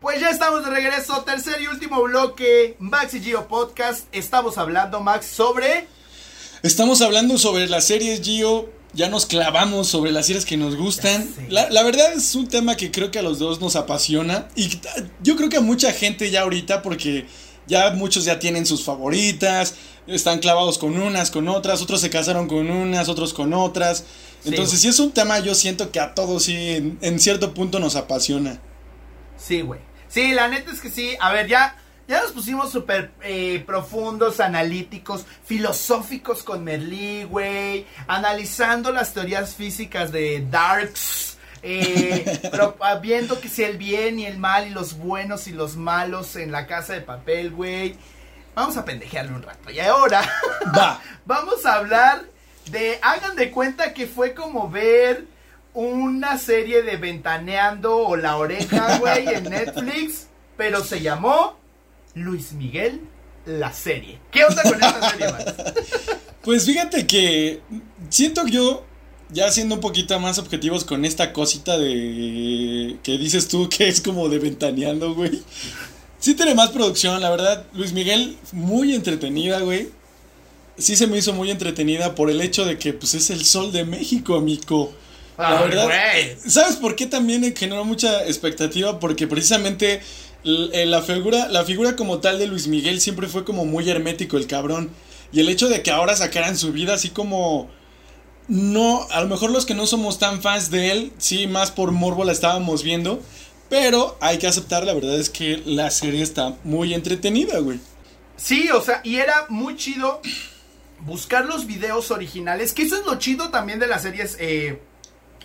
A: Pues ya estamos de regreso, tercer y último bloque, Maxi Geo Podcast. Estamos hablando, Max, sobre...
B: Estamos hablando sobre las series Geo, ya nos clavamos sobre las series que nos gustan. La, la, verdad es un tema que creo que a los dos nos apasiona y yo creo que a mucha gente ya ahorita porque ya muchos ya tienen sus favoritas, están clavados con unas, con otras, otros se casaron con unas, otros con otras. Entonces, si es un tema, yo siento que a todos sí, en, cierto punto nos apasiona.
A: Sí, güey. Sí, la neta es que sí. A ver, ya, ya nos pusimos súper eh, profundos, analíticos, filosóficos con Merlí, güey. Analizando las teorías físicas de Darks eh, pero, ah, viendo que si el bien y el mal y los buenos y los malos en la casa de papel, güey. Vamos a pendejearle un rato. Y ahora Va. vamos a hablar de, hagan de cuenta que fue como ver una serie de Ventaneando o La Oreja, güey, en Netflix, pero se llamó Luis Miguel, la serie. ¿Qué onda con esta serie, Max?
B: Pues fíjate que siento yo ya siendo un poquito más objetivos con esta cosita de que dices tú que es como de ventaneando, güey. Sí tiene más producción, la verdad. Luis Miguel, muy entretenida, güey. Sí se me hizo muy entretenida por el hecho de que pues es el sol de México, amigo. La verdad. ¿Sabes por qué también generó mucha expectativa? Porque precisamente eh, la figura, la figura como tal de Luis Miguel siempre fue como muy hermético el cabrón. Y el hecho de que ahora sacaran su vida así como no, a lo mejor los que no somos tan fans de él, sí, más por morbo la estábamos viendo. Pero hay que aceptar, la verdad es que la serie está muy entretenida, güey.
A: Sí, o sea, y era muy chido buscar los videos originales, que eso es lo chido también de las series eh,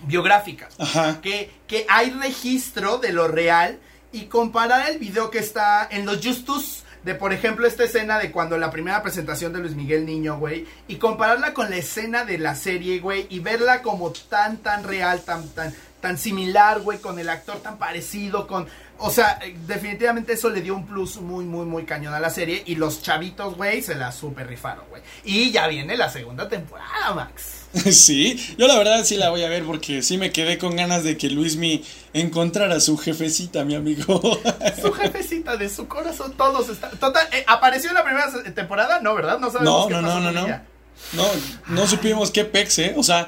A: biográficas. Ajá. Que, que hay registro de lo real y comparar el video que está en los Justus de, por ejemplo, esta escena de cuando la primera presentación de Luis Miguel Niño, güey, y compararla con la escena de la serie, güey, y verla como tan, tan real, tan, tan, tan similar, güey, con el actor tan parecido, con... O sea, definitivamente eso le dio un plus muy, muy, muy cañón a la serie. Y los chavitos, güey, se la super rifaron, güey. Y ya viene la segunda temporada, Max.
B: Sí, yo la verdad sí la voy a ver porque sí me quedé con ganas de que Luismi encontrara a su jefecita, mi amigo.
A: Su jefecita de su corazón, todos están. Total, eh, ¿apareció en la primera temporada? No, ¿verdad? No
B: sabemos. No, no, no, no, no. No, no supimos qué pex, ¿eh? O sea,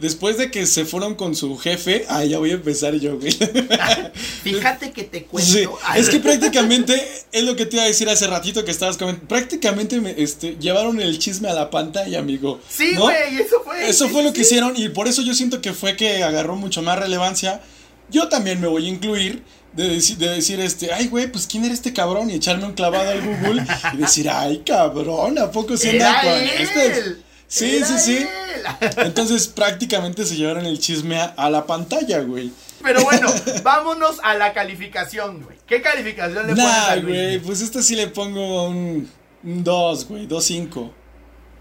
B: Después de que se fueron con su jefe, ah, ya voy a empezar yo, güey.
A: Fíjate que te cuento.
B: es que prácticamente es lo que te iba a decir hace ratito que estabas comentando. Prácticamente me, este, llevaron el chisme a la pantalla, amigo.
A: Sí, güey, eso fue.
B: Eso fue lo que hicieron y por eso yo siento que fue que agarró mucho más relevancia. Yo también me voy a incluir de decir, de decir este, ay, güey, pues quién era este cabrón y echarme un clavado al Google y decir, ay, cabrón, ¿a poco se anda con este? Sí, sí, sí. Entonces prácticamente se llevaron el chisme a, la pantalla, güey.
A: Pero bueno, vámonos a la calificación, güey. ¿Qué calificación le pones a
B: güey, pues esta sí le pongo un 2, güey, 2.5.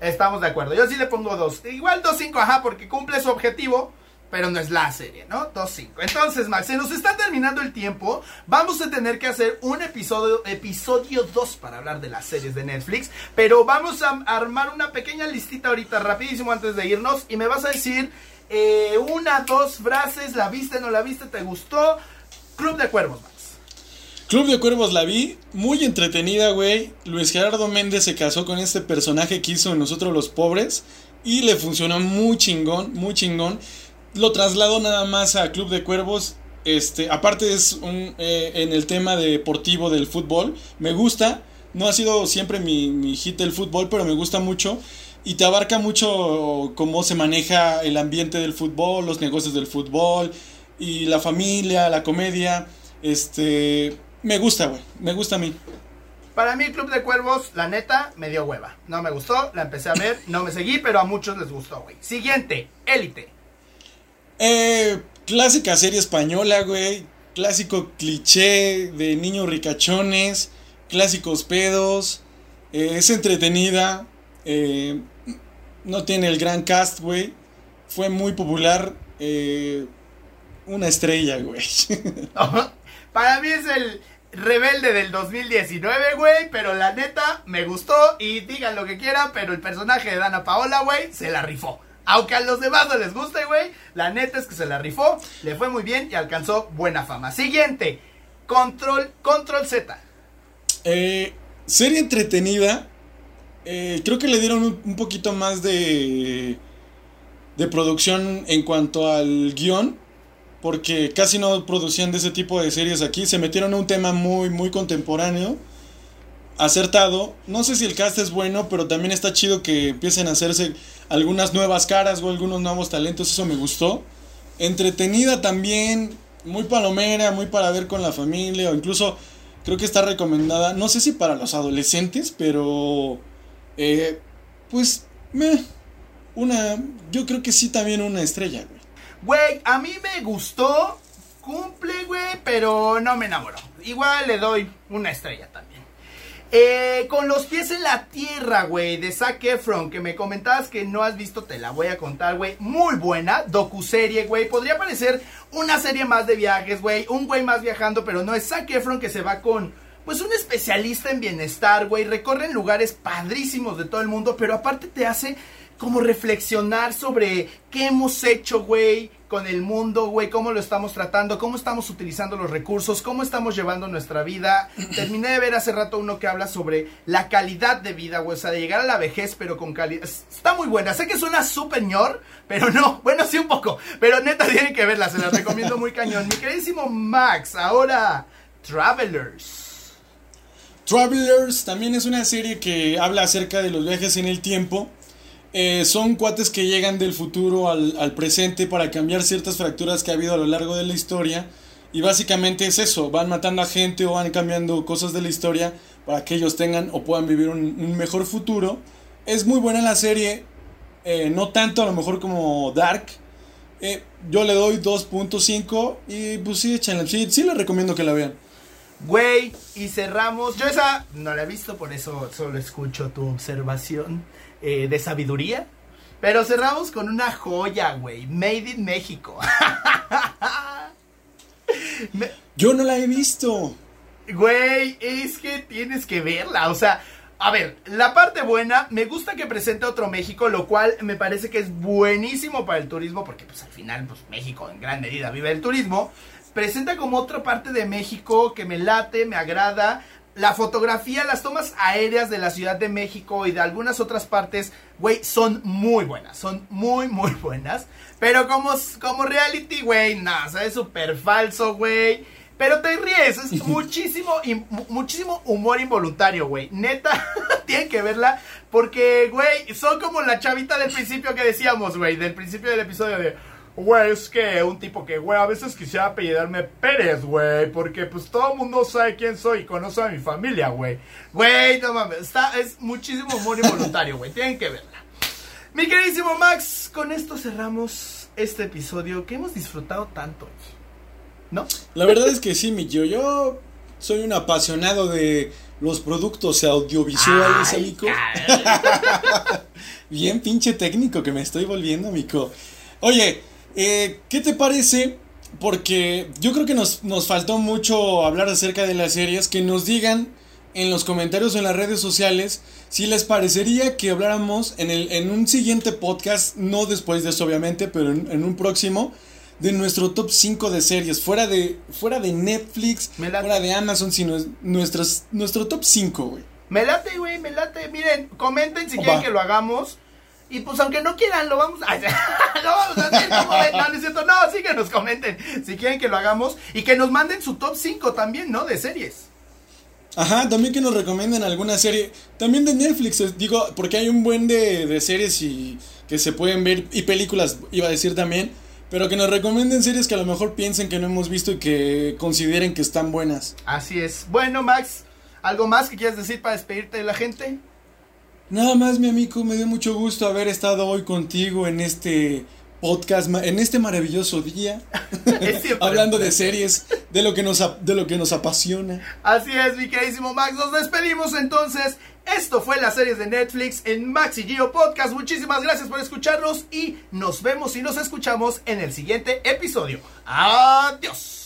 A: Estamos de acuerdo. Yo sí le pongo 2. Igual 2.5, ajá, porque cumple su objetivo pero no es la serie, ¿no? 2-5. Entonces, Max, se nos está terminando el tiempo. Vamos a tener que hacer un episodio, episodio 2 para hablar de las series de Netflix. Pero vamos a armar una pequeña listita ahorita, rapidísimo, antes de irnos. Y me vas a decir eh, una, dos frases. ¿La viste, no la viste? ¿Te gustó? Club de Cuervos, Max.
B: Club de Cuervos la vi, muy entretenida, güey. Luis Gerardo Méndez se casó con este personaje que hizo Nosotros los Pobres y le funcionó muy chingón, muy chingón lo traslado nada más a Club de Cuervos. Este, aparte es un, eh, en el tema deportivo del fútbol. Me gusta. No ha sido siempre mi, mi hit del fútbol, pero me gusta mucho. Y te abarca mucho cómo se maneja el ambiente del fútbol, los negocios del fútbol, y la familia, la comedia. Este, me gusta, güey. Me gusta a mí.
A: Para mí, Club de Cuervos, la neta, me dio hueva. No me gustó, la empecé a ver, no me seguí, pero a muchos les gustó, güey. Siguiente, Élite.
B: Eh, clásica serie española, güey. Clásico cliché de niños ricachones. Clásicos pedos. Eh, es entretenida. Eh, no tiene el gran cast, güey. Fue muy popular. Eh, una estrella, güey.
A: Para mí es el rebelde del 2019, güey. Pero la neta, me gustó. Y digan lo que quieran, pero el personaje de Dana Paola, güey, se la rifó. Aunque a los demás les guste, güey, la neta es que se la rifó, le fue muy bien y alcanzó buena fama. Siguiente, Control, Control Z.
B: Eh, serie entretenida. Eh, creo que le dieron un, poquito más de, de producción en cuanto al guion. Porque casi no producían de ese tipo de series aquí. Se metieron a un tema muy, muy contemporáneo acertado. No sé si el cast es bueno, pero también está chido que empiecen a hacerse algunas nuevas caras o algunos nuevos talentos. Eso me gustó. Entretenida también, muy palomera, muy para ver con la familia o incluso creo que está recomendada. No sé si para los adolescentes, pero eh, pues me una, yo creo que sí también una estrella, güey.
A: Güey, a mí me gustó, cumple, güey, pero no me enamoró. Igual le doy una estrella también. Eh, con los pies en la tierra, güey, de Zac Efron, que me comentabas que no has visto, te la voy a contar, güey. Muy buena, docuserie, güey. Podría parecer una serie más de viajes, güey. Un güey más viajando, pero no es Zac Efron que se va con, pues, un especialista en bienestar, güey. Recorren lugares padrísimos de todo el mundo, pero aparte te hace como reflexionar sobre qué hemos hecho, güey, con el mundo, güey, cómo lo estamos tratando, cómo estamos utilizando los recursos, cómo estamos llevando nuestra vida. Terminé de ver hace rato uno que habla sobre la calidad de vida, güey, o sea, de llegar a la vejez, pero con calidad. Está muy buena, sé que suena súper ñor, pero no, bueno, sí un poco, pero neta tienen que verla, se la recomiendo muy cañón. Mi queridísimo Max, ahora, Travelers.
B: Travelers también es una serie que habla acerca de los viajes en el tiempo eh, son cuates que llegan del futuro al, presente para cambiar ciertas fracturas que ha habido a lo largo de la historia. Y básicamente es eso, van matando a gente o van cambiando cosas de la historia para que ellos tengan o puedan vivir un, mejor futuro. Es muy buena la serie, eh, no tanto a lo mejor como Dark. Eh, yo le doy 2.5 y pues sí, échenla, sí, sí les recomiendo que la vean.
A: Güey, y cerramos. Yo esa no la he visto, por eso solo escucho tu observación. Eh, de sabiduría. Pero cerramos con una joya, güey. Made in México.
B: Yo no la he visto.
A: Güey, es que tienes que verla. O sea, a ver, la parte buena, me gusta que presente otro México, lo cual me parece que es buenísimo para el turismo, porque pues al final, pues México en gran medida vive el turismo. Presenta como otra parte de México que me late, me agrada la fotografía, las tomas aéreas de la Ciudad de México y de algunas otras partes, güey, son muy buenas, son muy, muy buenas. Pero como, como reality, güey, nada, es súper falso, güey. Pero te ríes, es muchísimo, muchísimo humor involuntario, güey. Neta, tienen que verla porque, güey, son como la chavita del principio que decíamos, güey, del principio del episodio de Güey, es que un tipo que, güey, a veces quisiera apellidarme Pérez, güey, porque pues todo el mundo sabe quién soy y conoce a mi familia, güey. Güey, no mames, está, es muchísimo humor involuntario, güey, tienen que verla. Mi queridísimo Max, con esto cerramos este episodio que hemos disfrutado tanto. ¿No?
B: La verdad es que sí, mi tío. Yo soy un apasionado de los productos audiovisuales, amigo. Bien pinche técnico que me estoy volviendo, amigo. Oye, eh, ¿qué te parece? Porque yo creo que nos, nos faltó mucho hablar acerca de las series. Que nos digan en los comentarios o en las redes sociales si les parecería que habláramos en, el, en un siguiente podcast, no después de eso obviamente, pero en, un próximo, de nuestro top 5 de series, fuera de, fuera de Netflix, fuera de Amazon, sino nuestros, nuestro top 5, güey.
A: Me late, güey, me late. Miren, comenten si quieren que lo hagamos. Y pues aunque no quieran, lo vamos a... lo vamos a hacer como No, no es cierto. No, sí que nos comenten si quieren que lo hagamos. Y que nos manden su top 5 también, ¿no? De series.
B: Ajá, también que nos recomienden alguna serie. También de Netflix, digo, porque hay un buen de, de series y que se pueden ver. Y películas, iba a decir también. Pero que nos recomienden series que a lo mejor piensen que no hemos visto y que consideren que están buenas.
A: Así es. Bueno, Max, ¿algo más que quieras decir para despedirte de la gente?
B: Nada más, mi amigo, me dio mucho gusto haber estado hoy contigo en este podcast, en este maravilloso día, hablando de series, de lo, que nos, de lo que nos apasiona.
A: Así es, mi queridísimo Max, nos despedimos entonces. Esto fue las series de Netflix en Max y Gio Podcast. Muchísimas gracias por escucharnos y nos vemos y nos escuchamos en el siguiente episodio. Adiós.